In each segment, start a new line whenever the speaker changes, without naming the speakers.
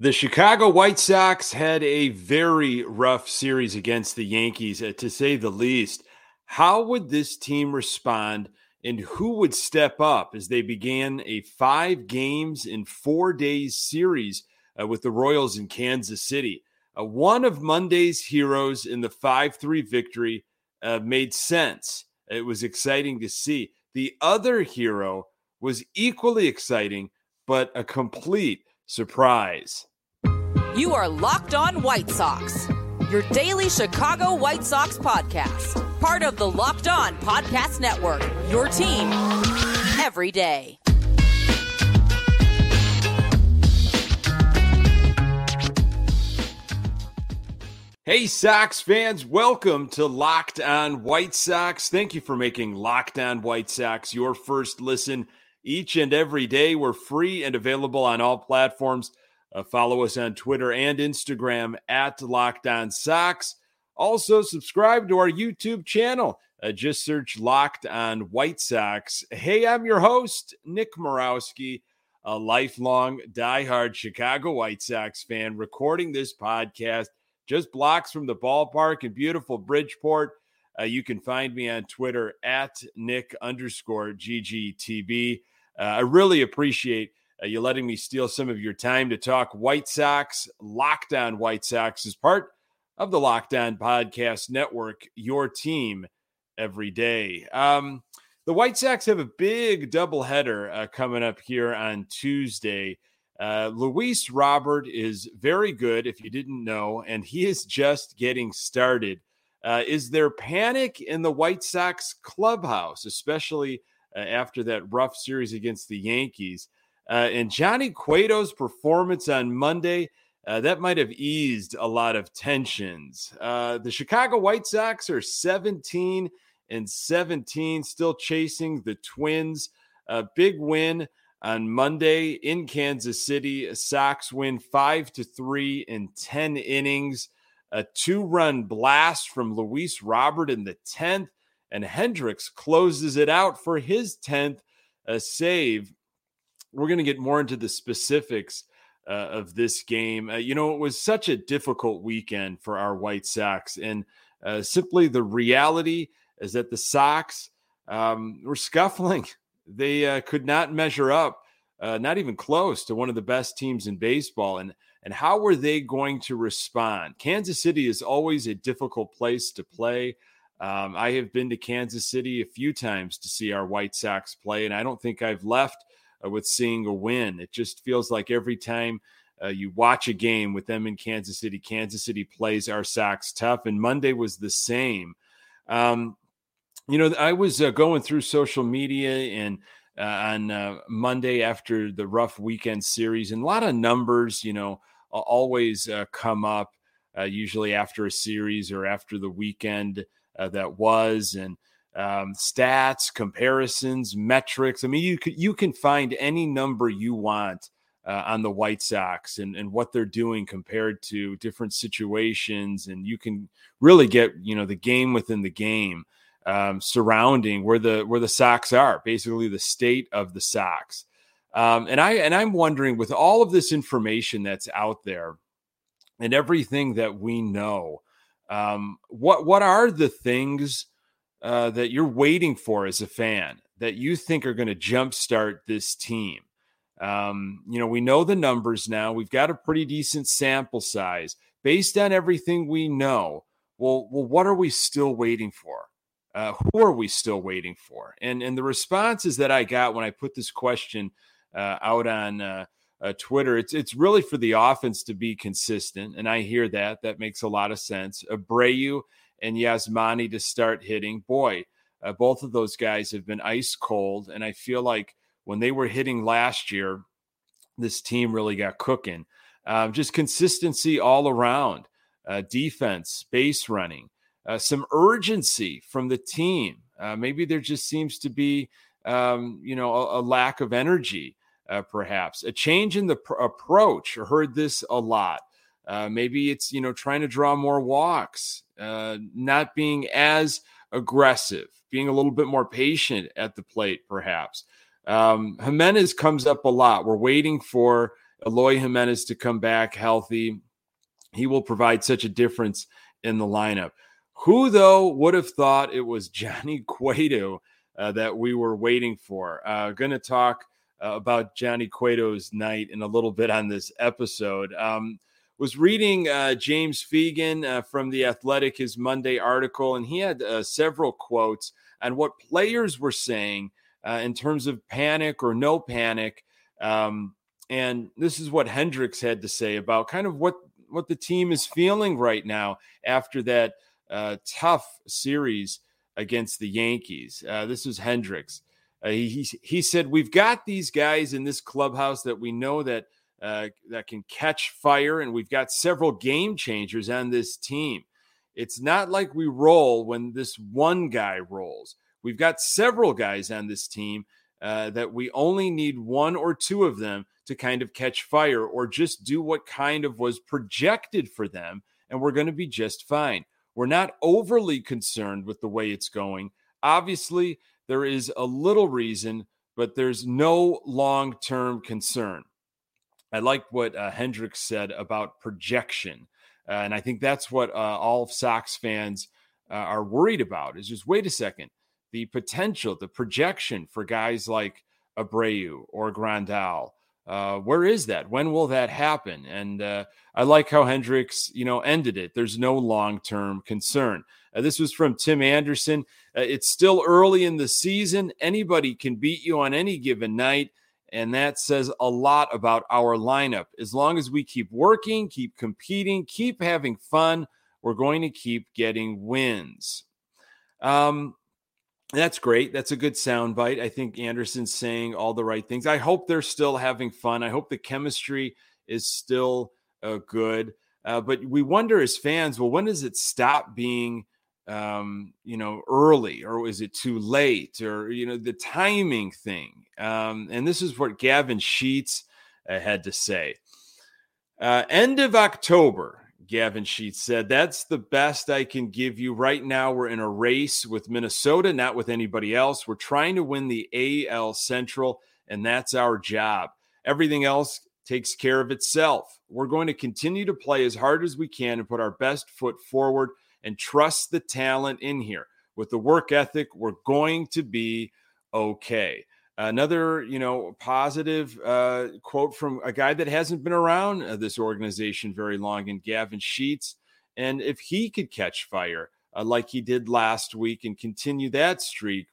The Chicago White Sox had a very rough series against the Yankees, uh, to say the least. How would this team respond, and who would step up as they began a five games in four days series uh, with the Royals in Kansas City? Uh, one of Monday's heroes in the 5 3 victory uh, made sense. It was exciting to see. The other hero was equally exciting, but a complete surprise.
You are Locked On White Sox, your daily Chicago White Sox podcast, part of the Locked On Podcast Network, your team every day.
Hey, Sox fans, welcome to Locked On White Sox. Thank you for making Locked On White Sox your first listen each and every day. We're free and available on all platforms. Uh, follow us on Twitter and Instagram at Locked On. Also, subscribe to our YouTube channel. Uh, just search Locked On White Sox. Hey, I'm your host, Nick Morawski, a lifelong diehard Chicago White Sox fan, recording this podcast just blocks from the ballpark in beautiful Bridgeport. Uh, you can find me on Twitter at Nick underscore GGTV. Uh, I really appreciate uh, you letting me steal some of your time to talk White Sox. Locked On White Sox is part of the Locked On Podcast Network, your team every day. Um, the White Sox have a big doubleheader uh, coming up here on Tuesday. Uh, Luis Robert is very good, if you didn't know, and he is just getting started. Uh, is there panic in the White Sox clubhouse, especially uh, after that rough series against the Yankees? Uh, and Johnny Cueto's performance on Monday, uh, that might have eased a lot of tensions. Uh, the Chicago White Sox are 17 and 17, still chasing the Twins. A big win on Monday in Kansas City. Sox win five to three in 10 innings. A two run blast from Luis Robert in the 10th, and Hendriks closes it out for his 10th save we're going to get more into the specifics uh, of this game. Uh, you know, it was such a difficult weekend for our White Sox, and uh, simply the reality is that the Sox um, were scuffling. They uh, could not measure up, uh, not even close to one of the best teams in baseball. And and how were they going to respond? Kansas City is always a difficult place to play. Um, I have been to Kansas City a few times to see our White Sox play, and I don't think I've left uh, with seeing a win. It just feels like every time uh, you watch a game with them in Kansas City, Kansas City plays our Sox tough, and Monday was the same. Um, you know, I was uh, going through social media and uh, on uh, Monday after the rough weekend series, and a lot of numbers, you know, always uh, come up, usually after a series or after the weekend that was, and um, stats, comparisons, metrics. I mean, you can, you can find any number you want uh, on the White Sox and, and what they're doing compared to different situations, and you can really get you know the game within the game um, surrounding where the where the Sox are, basically the state of the Sox. Um, and I and I'm wondering with all of this information that's out there and everything that we know, um, what what are the things uh, that you're waiting for as a fan that you think are going to jumpstart this team? Um, you know, we know the numbers now. We've got a pretty decent sample size based on everything we know. Well, well, what are we still waiting for? Uh, who are we still waiting for? And and the responses that I got when I put this question uh, out on uh, uh, Twitter, it's it's really for the offense to be consistent, and I hear that. That makes a lot of sense. Abreu and Yasmani to start hitting. Boy, uh, both of those guys have been ice cold. And I feel like when they were hitting last year, this team really got cooking. Uh, just consistency all around, uh, defense, base running, uh, some urgency from the team. Uh, maybe there just seems to be, um, you know, a, a, lack of energy, uh, perhaps a change in the pr- approach. I heard this a lot. Uh, maybe it's you know trying to draw more walks, uh, not being as aggressive, being a little bit more patient at the plate, perhaps. Um, Jimenez comes up a lot. We're waiting for Eloy Jimenez to come back healthy. He will provide such a difference in the lineup. Who, though, would have thought it was Johnny Cueto uh, that we were waiting for? Uh, Going to talk about Johnny Cueto's night in a little bit on this episode. Um, was reading uh, James Fegan uh, from the Athletic, his Monday article, and he had uh, several quotes on what players were saying uh, in terms of panic or no panic. Um, and this is what Hendriks had to say about kind of what what the team is feeling right now after that uh, tough series against the Yankees. Uh, this is Hendriks. He he said we've got these guys in this clubhouse that we know that uh, that can catch fire, and we've got several game changers on this team. It's not like we roll when this one guy rolls. We've got several guys on this team uh, that we only need one or two of them to kind of catch fire or just do what kind of was projected for them, and we're going to be just fine. We're not overly concerned with the way it's going. Obviously, there is a little reason, but there's no long term concern. I like what uh, Hendriks said about projection. Uh, and I think that's what uh, all Sox fans uh, are worried about is just wait a second. The potential, the projection for guys like Abreu or Grandal, uh, where is that? When will that happen? And uh, I like how Hendriks, you know, ended it. There's no long-term concern. this was from Tim Anderson. it's still early in the season. Anybody can beat you on any given night. And that says a lot about our lineup. As long as we keep working, keep competing, keep having fun, we're going to keep getting wins. Um, that's great. That's a good soundbite. I think Anderson's saying all the right things. I hope they're still having fun. I hope the chemistry is still uh, good. Uh, but we wonder as fans, well, when does it stop being um, you know, early or is it too late or, you know, the timing thing. Um, and this is what Gavin Sheets uh, had to say. Uh, end of October, Gavin Sheets said, That's the best I can give you. Right now, we're in a race with Minnesota, not with anybody else. We're trying to win the AL Central, and that's our job. Everything else takes care of itself. We're going to continue to play as hard as we can and put our best foot forward and trust the talent in here. With the work ethic, we're going to be okay. Another, you know, positive uh, quote from a guy that hasn't been around uh, this organization very long, in Gavin Sheets. And if he could catch fire uh, like he did last week and continue that streak,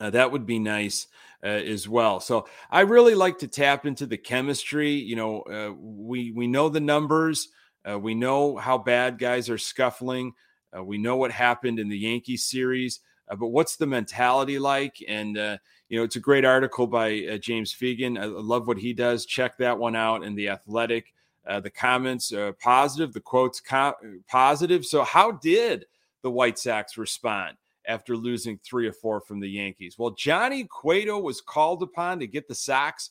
uh, that would be nice uh, as well. So I really like to tap into the chemistry. You know, uh, we we know the numbers. Uh, we know how bad guys are scuffling. Uh, we know what happened in the Yankee series, but what's the mentality like? And uh, you know, it's a great article by uh, James Fegan. I love what he does. Check that one out in the Athletic. Uh, the comments are positive, the quotes co- positive. So, how did the White Sox respond after losing three or four from the Yankees? Well, Johnny Cueto was called upon to get the Sox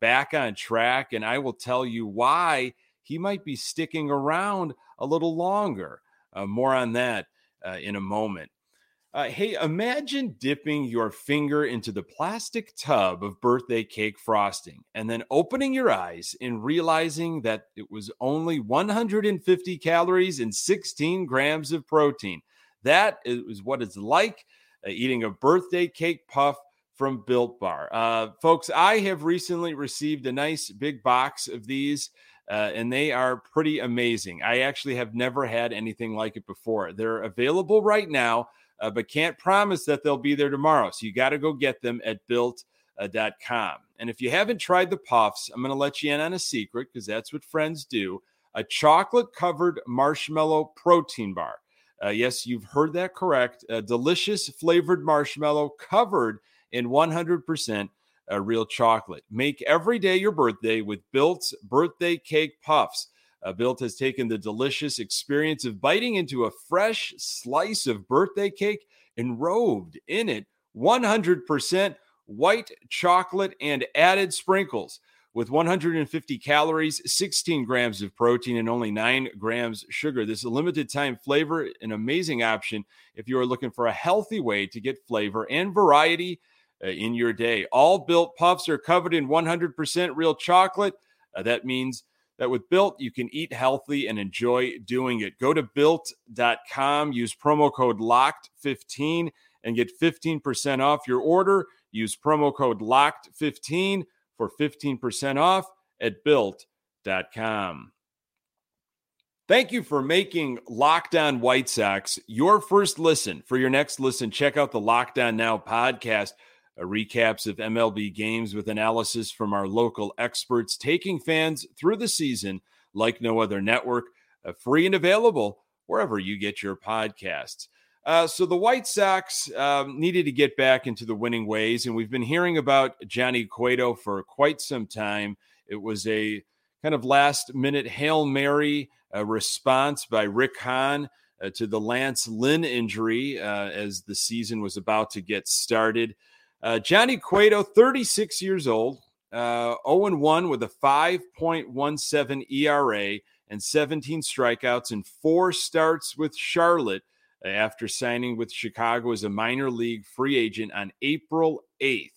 back on track, and I will tell you why he might be sticking around a little longer. Uh, more on that uh, in a moment. Uh, hey, imagine dipping your finger into the plastic tub of birthday cake frosting and then opening your eyes and realizing that it was only 150 calories and 16 grams of protein. That is what it's like uh, eating a birthday cake puff from Built Bar. Uh, folks, I have recently received a nice big box of these uh, and they are pretty amazing. I actually have never had anything like it before. They're available right now, uh, but can't promise that they'll be there tomorrow. So you got to go get them at built.com. And if you haven't tried the puffs, I'm going to let you in on a secret because that's what friends do a chocolate covered marshmallow protein bar. Uh, yes, you've heard that correct. A delicious flavored marshmallow covered in 100% uh, real chocolate. Make every day your birthday with Built's birthday cake puffs. Uh, Built has taken the delicious experience of biting into a fresh slice of birthday cake and robed in it 100% white chocolate and added sprinkles. With 150 calories, 16 grams of protein, and only 9 grams sugar. This is a limited time flavor, an amazing option if you are looking for a healthy way to get flavor and variety uh, in your day. All built puffs are covered in 100% real chocolate. Uh, that means that with Built, you can eat healthy and enjoy doing it. Go to built.com, use promo code LOCKED15 and get 15% off your order. Use promo code LOCKED15 for 15% off at built.com. Thank you for making Locked On White Sox your first listen. For your next listen, check out the Locked On Now podcast, recaps of MLB games with analysis from our local experts, taking fans through the season like no other network, uh, free and available wherever you get your podcasts. Uh, so the White Sox um, needed to get back into the winning ways, and we've been hearing about Johnny Cueto for quite some time. It was a kind of last minute Hail Mary a response by Rick Hahn uh, to the Lance Lynn injury uh, as the season was about to get started. Uh, Johnny Cueto, 36 years old, uh, 0 1 with a 5.17 ERA and 17 strikeouts in four starts with Charlotte after signing with Chicago as a minor league free agent on April 8th.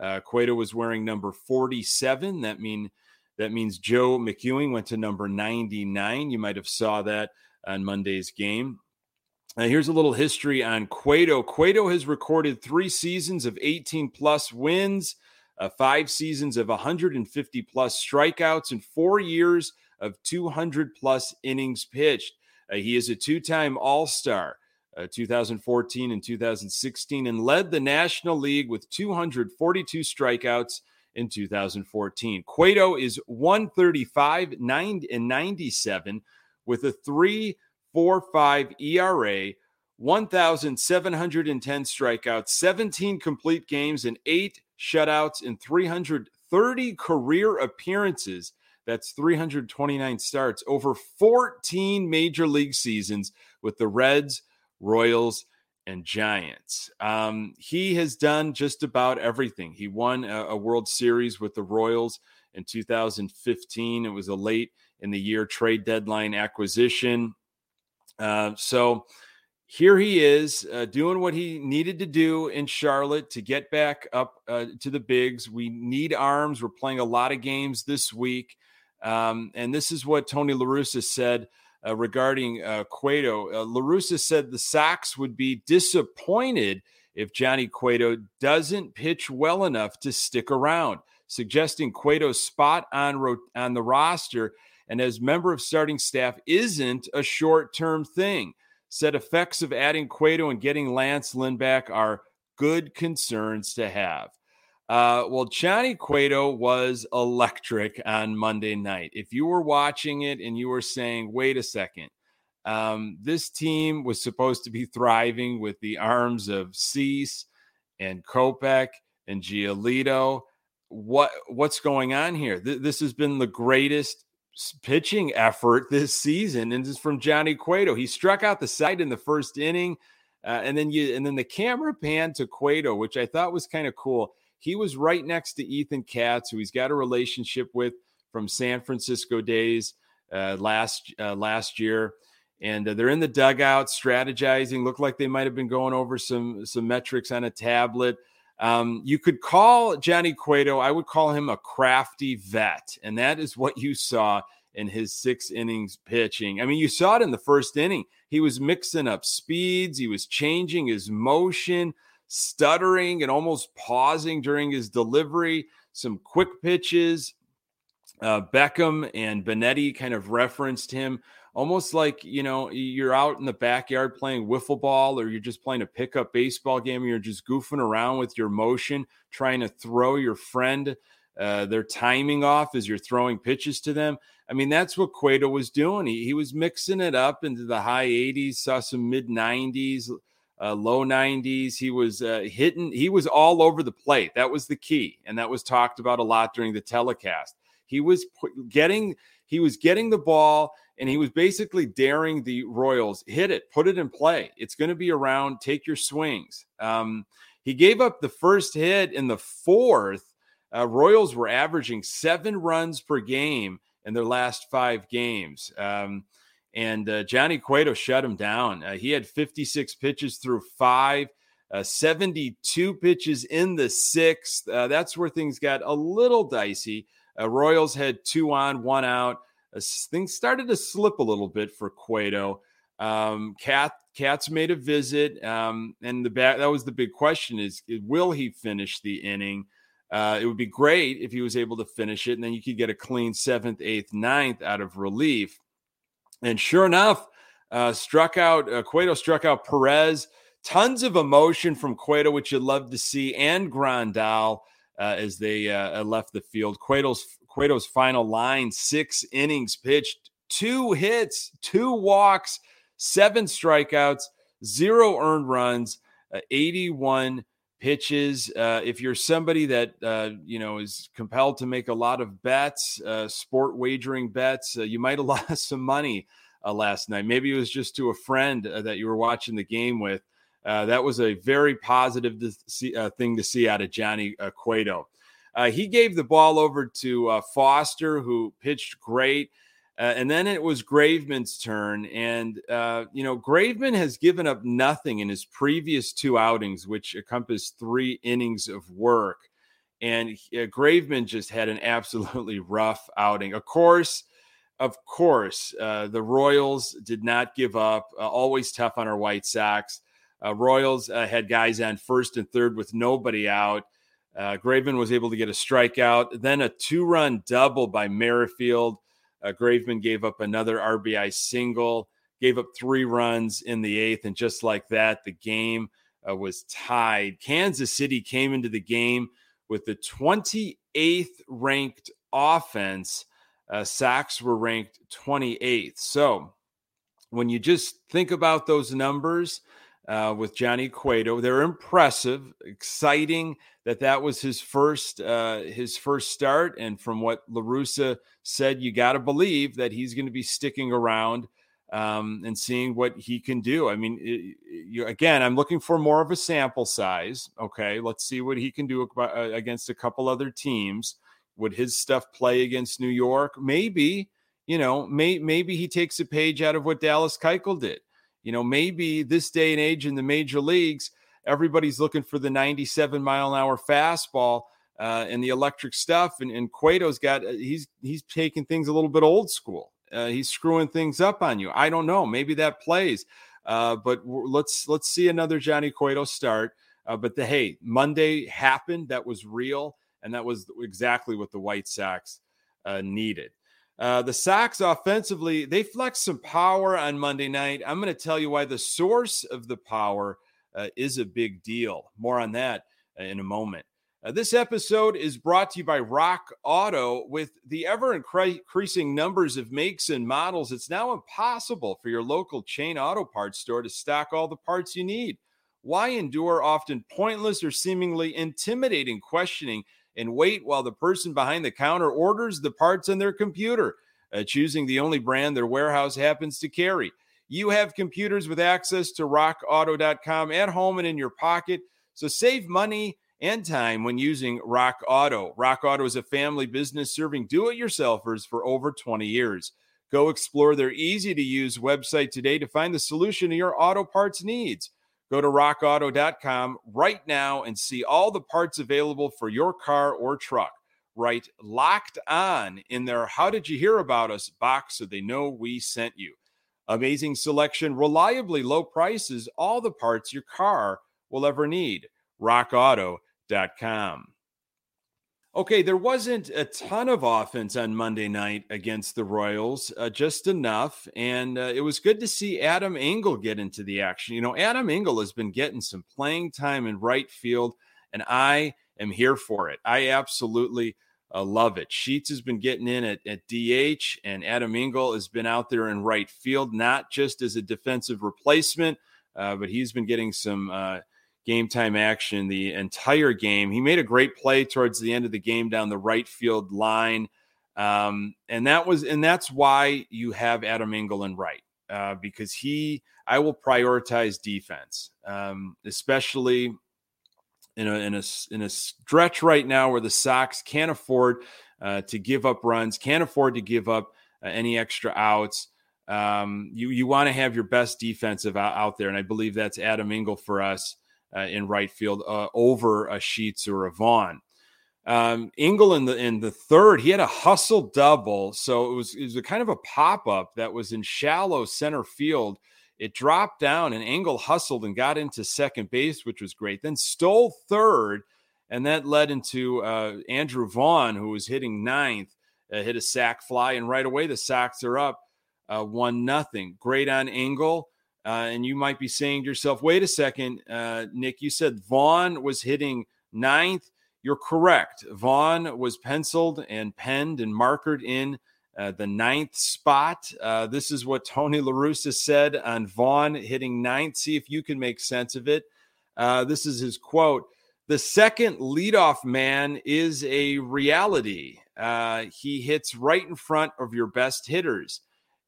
Uh, Cueto was wearing number 47. That mean that means Joe McEwing went to number 99. You might have saw that on Monday's game. Now, here's a little history on Cueto. Cueto has recorded three seasons of 18 plus wins, uh, five seasons of 150 plus strikeouts, and four years of 200 plus innings pitched. Uh, he is a two time All Star. Uh, 2014 and 2016, and led the National League with 242 strikeouts in 2014. Cueto is 135 9 and 97 with a 3.45 ERA, 1,710 strikeouts, 17 complete games, and eight shutouts in 330 career appearances. That's 329 starts over 14 major league seasons with the Reds, Royals, and Giants. Um, he has done just about everything. He won a, a, World Series with the Royals in 2015. It was a late in the year trade deadline acquisition. Uh, so here he is uh, doing what he needed to do in Charlotte to get back up uh, to the bigs. We need arms. We're playing a lot of games this week. Um, and this is what Tony La Russa said uh, regarding uh, Cueto. Uh, La said the Sox would be disappointed if Johnny Cueto doesn't pitch well enough to stick around, suggesting Cueto's spot on, ro- on the roster and as member of starting staff isn't a short term thing. Said effects of adding Cueto and getting Lance Lynn back are good concerns to have. Uh, well, Johnny Cueto was electric on Monday night. If you were watching it and you were saying, wait a second, um, this team was supposed to be thriving with the arms of Cease and Kopech and Giolito. What what's going on here? Th- this has been the greatest pitching effort this season, and it's from Johnny Cueto. He struck out the side in the first inning, uh, and then you and then the camera panned to Cueto, which I thought was kind of cool he was right next to Ethan Katz, who he's got a relationship with from San Francisco days uh, last uh, last year. And uh, they're in the dugout strategizing. Looked like they might have been going over some some metrics on a tablet. Um, you could call Johnny Cueto, I would call him a crafty vet. And that is what you saw in his six innings pitching. I mean, you saw it in the first inning. He was mixing up speeds, he was changing his motion stuttering and almost pausing during his delivery, some quick pitches. Uh, Beckham and Benetti kind of referenced him almost like you know you're out in the backyard playing wiffle ball or you're just playing a pickup baseball game you're just goofing around with your motion trying to throw your friend uh, their timing off as you're throwing pitches to them i mean that's what cueto was doing he, he was mixing it up into the high 80s saw some mid 90s uh, low 90s. He was uh, hitting, he was all over the plate. That was the key. And that was talked about a lot during the telecast. He was getting, he was getting the ball and he was basically daring the Royals hit it, put it in play. It's going to be around, take your swings. Um, he gave up the first hit in the fourth. Uh, Royals were averaging seven runs per game in their last five games. Um, and uh, Johnny Cueto shut him down. Uh, he had 56 pitches through five, uh, 72 pitches in the sixth. Uh, that's where things got a little dicey. Uh, Royals had two on, one out. Things started to slip a little bit for Cueto. Um, Cat Katz made a visit, um, and the that was the big question: is will he finish the inning? Uh, it would be great if he was able to finish it, and then you could get a clean seventh, eighth, ninth out of relief. And sure enough, uh, struck out uh, Cueto struck out Perez. Tons of emotion from Cueto, which you'd love to see, and Grandal uh, as they uh, left the field. Cueto's Cueto's final line: six innings pitched, two hits, two walks seven strikeouts, zero earned runs, uh, 81 pitches. Uh, if you're somebody that uh, you know is compelled to make a lot of bets, uh, sport wagering bets, uh, you might have lost some money uh, last night. Maybe it was just to a friend that you were watching the game with. that was a very positive to see, thing to see out of Johnny Cueto. He gave the ball over to Foster, who pitched great. Uh, and then it was Graveman's turn. And, uh, you know, Graveman has given up nothing in his previous two outings, which encompassed three innings of work. And uh, Graveman just had an absolutely rough outing. Of course, of course, uh, the Royals did not give up. Uh, always tough on our White Sox. Uh, Royals had guys on first and third with nobody out. Uh, Graveman was able to get a strikeout, then a two run double by Merrifield. Uh, Graveman gave up another RBI single, gave up three runs in the eighth, and just like that, the game uh, was tied. Kansas City came into the game with the 28th ranked offense. Uh, Sox were ranked 28th. So when you just think about those numbers, uh, with Johnny Cueto. They're impressive, exciting that that was his first uh, his first start. And from what La Russa said, you got to believe that he's going to be sticking around um, and seeing what he can do. I mean, it, you, again, I'm looking for more of a sample size. Okay, let's see what he can do uh, against a couple other teams. Would his stuff play against New York? Maybe. You know, may, maybe he takes a page out of what Dallas Keuchel did you know, maybe this day and age in the major leagues, everybody's looking for the 97 mile an hour fastball uh, and the electric stuff. And, and Cueto's got uh, he's he's taking things a little bit old school. Uh, he's screwing things up on you. I don't know. Maybe that plays. Uh, but let's let's see another Johnny Cueto start. Uh, but the hey, Monday happened. That was real, and that was exactly what the White Sox uh, needed. Uh, the Sox offensively, they flexed some power on Monday night. I'm going to tell you why the source of the power uh, is a big deal. More on that uh, in a moment. Uh, this episode is brought to you by Rock Auto. With the ever increasing numbers of makes and models, it's now impossible for your local chain auto parts store to stock all the parts you need. Why endure often pointless or seemingly intimidating questioning and wait while the person behind the counter orders the parts on their computer, uh, choosing the only brand their warehouse happens to carry. You have computers with access to rockauto.com at home and in your pocket, so save money and time when using Rock Auto. Rock Auto is a family business serving do it yourselfers for over 20 years. Go explore their easy to use website today to find the solution to your auto parts needs. Go to rockauto.com right now and see all the parts available for your car or truck. Write locked on in their How Did You Hear About Us box so they know we sent you. Amazing selection, reliably low prices, all the parts your car will ever need. RockAuto.com. Okay, there wasn't a ton of offense on Monday night against the Royals, uh, just enough. And uh, it was good to see Adam Engel get into the action. You know, Adam Engel has been getting some playing time in right field, and I am here for it. I absolutely uh, love it. Sheets has been getting in at, at DH, and Adam Engel has been out there in right field, not just as a defensive replacement, uh, but he's been getting some uh, game time action the entire game. He made a great play towards the end of the game down the right field line. Um, and that was, and that's why you have Adam Engel in right, uh, because he, I will prioritize defense, um, especially in a, in a, in a stretch right now where the Sox can't afford uh, to give up runs, can't afford to give up uh, any extra outs. Um, you, you want to have your best defensive out, out there. And I believe that's Adam Engel for us in right field uh, over a Sheets or a Vaughn. Um, Engel in the in the third, he had a hustle double, so it was it was a kind of a pop up that was in shallow center field. It dropped down, and Engel hustled and got into second base, which was great. Then stole third, and that led into uh, Andrew Vaughn, who was hitting ninth, uh, hit a sac fly, and right away the Sox are up uh, one nothing. Great on Engel. Uh, and you might be saying to yourself, wait a second, uh, Nick, you said Vaughn was hitting ninth. You're correct. Vaughn was penciled and penned and markered in uh, the ninth spot. Uh, this is what Tony LaRussa said on Vaughn hitting ninth. See if you can make sense of it. Uh, this is his quote The second leadoff man is a reality. Uh, he hits right in front of your best hitters.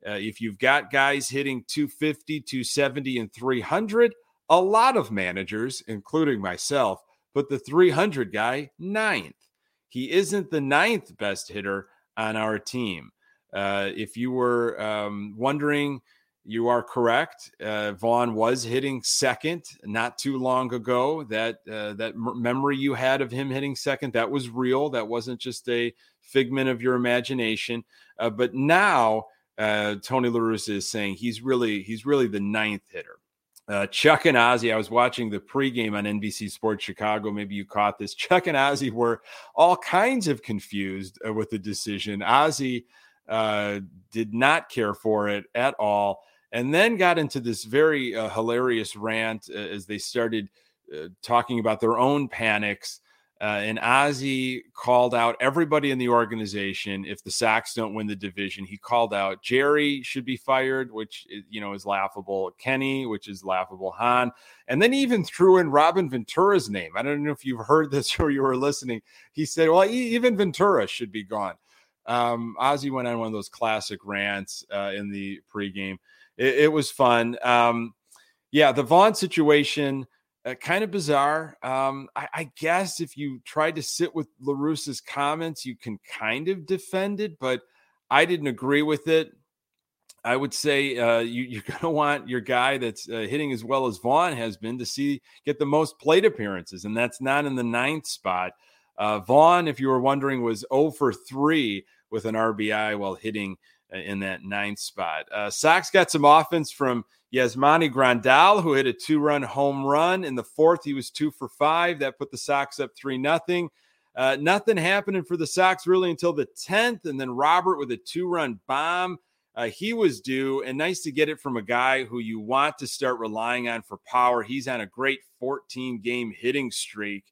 Uh, if you've got guys hitting 250, 270, and 300, a lot of managers, including myself, put the 300 guy ninth. He isn't the ninth best hitter on our team. Uh, if you were um, wondering, you are correct. Uh, Vaughn was hitting second not too long ago. That uh, that m- memory you had of him hitting second that was real. That wasn't just a figment of your imagination. Uh, but now uh, Tony La Russa is saying he's really he's really the ninth hitter. Uh, Chuck and Ozzie, I was watching the pregame on NBC Sports Chicago. Maybe you caught this. Chuck and Ozzie were all kinds of confused uh, with the decision. Ozzie uh, did not care for it at all, and then got into this very uh, hilarious rant uh, as they started uh, talking about their own panics uh, and Ozzie called out everybody in the organization. If the Sox don't win the division, he called out Jerry should be fired, which you know is laughable. Kenny, which is laughable. Hahn, and then he even threw in Robin Ventura's name. I don't know if you've heard this or you were listening. He said, "Well, even Ventura should be gone." Um, Ozzie went on one of those classic rants uh, in the pregame. It, it was fun. Um, yeah, the Vaughn situation uh, kind of bizarre. Um, I, I, guess if you tried to sit with LaRussa's comments, you can kind of defend it, but I didn't agree with it. I would say uh, you, are going to want your guy that's uh, hitting as well as Vaughn has been to see get the most plate appearances, and that's not in the ninth spot. Uh, Vaughn, if you were wondering, was 0 for 3 with an RBI while hitting uh, in that ninth spot. Uh, Sox got some offense from Yasmani Grandal, who hit a two run home run. In the fourth, he was two for five. That put the Sox up 3 nothing. Uh, nothing happening for the Sox really until the 10th. And then Robert with a two run bomb. Uh, he was due, and nice to get it from a guy who you want to start relying on for power. He's on a great 14 game hitting streak.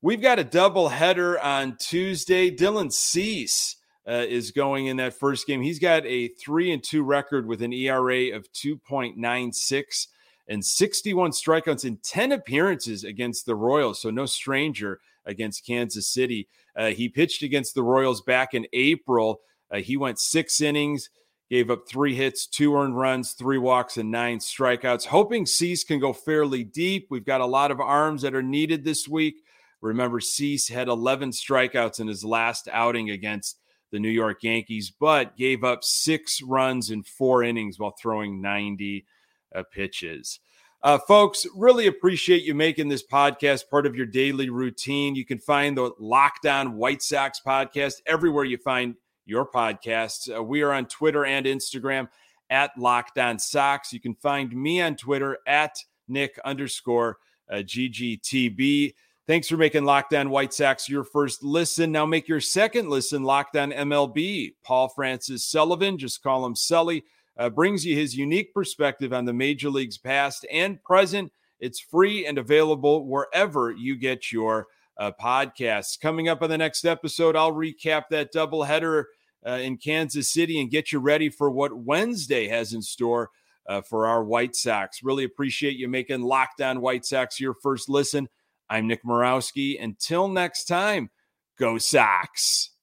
We've got a double header on Tuesday. Dylan Cease uh, is going in that first game. He's got a three and two record with an ERA of 2.96 and 61 strikeouts in 10 appearances against the Royals. So no stranger against Kansas City. Uh, he pitched against the Royals back in April. Uh, he went six innings, gave up three hits, two earned runs, three walks, and nine strikeouts. Hoping Cease can go fairly deep. We've got a lot of arms that are needed this week. Remember, Cease had 11 strikeouts in his last outing against the New York Yankees, but gave up six runs in four innings while throwing 90 uh, pitches. Uh, folks, really appreciate you making this podcast part of your daily routine. You can find the Locked On White Sox podcast everywhere you find your podcasts. Uh, we are on Twitter and Instagram at Locked On Sox. You can find me on Twitter at Nick underscore uh, GGTB. Thanks for making Locked On White Sox your first listen. Now make your second listen Locked On MLB. Paul Francis Sullivan, just call him Sully, uh, brings you his unique perspective on the major leagues past and present. It's free and available wherever you get your uh, podcasts. Coming up on the next episode, I'll recap that doubleheader uh, in Kansas City and get you ready for what Wednesday has in store uh, for our White Sox. Really appreciate you making Locked On White Sox your first listen. I'm Nick Morawski. Until next time, go Sox.